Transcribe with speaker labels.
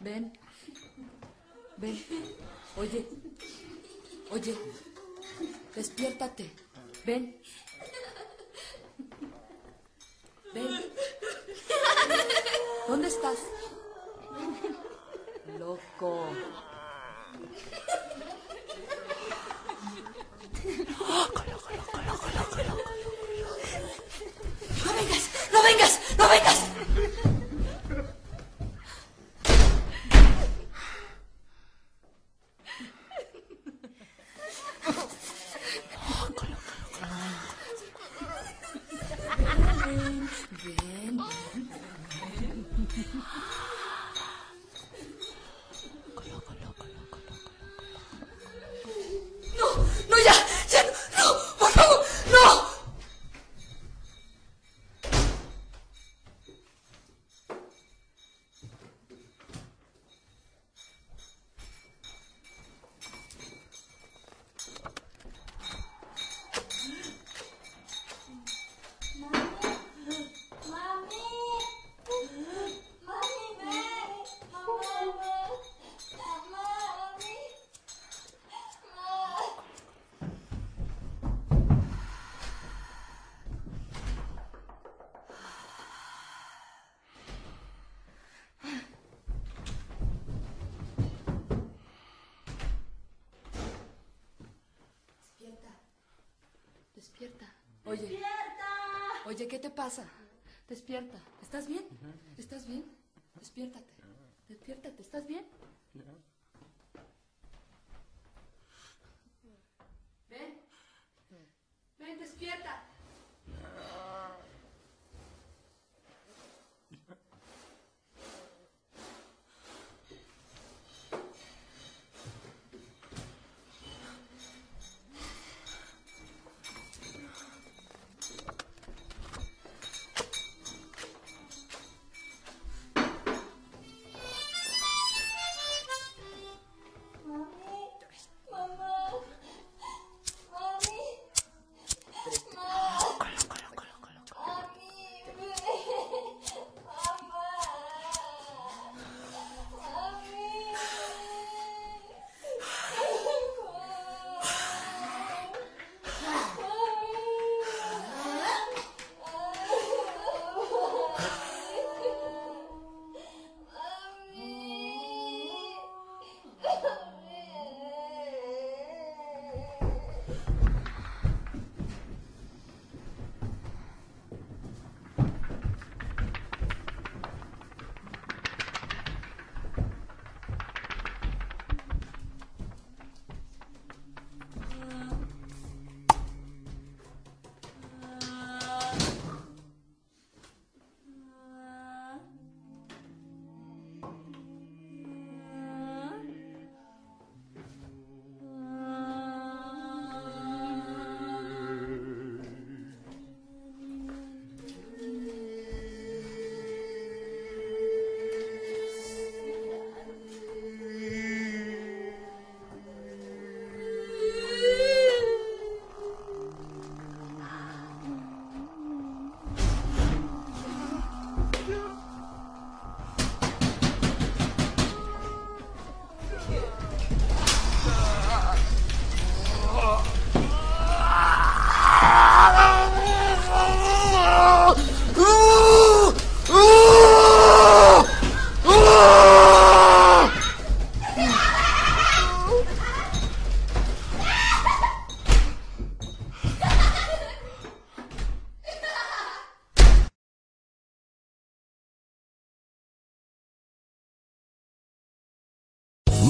Speaker 1: Ven. Ven. Oye. Oye. Despiértate. Ven. Ven. ¿Dónde estás? Loco. Despierta. Oye. Oye, ¿qué te pasa? Despierta. ¿Estás bien? ¿Estás bien? Despiértate. Despiértate. ¿Estás bien? Ven. Ven, despierta.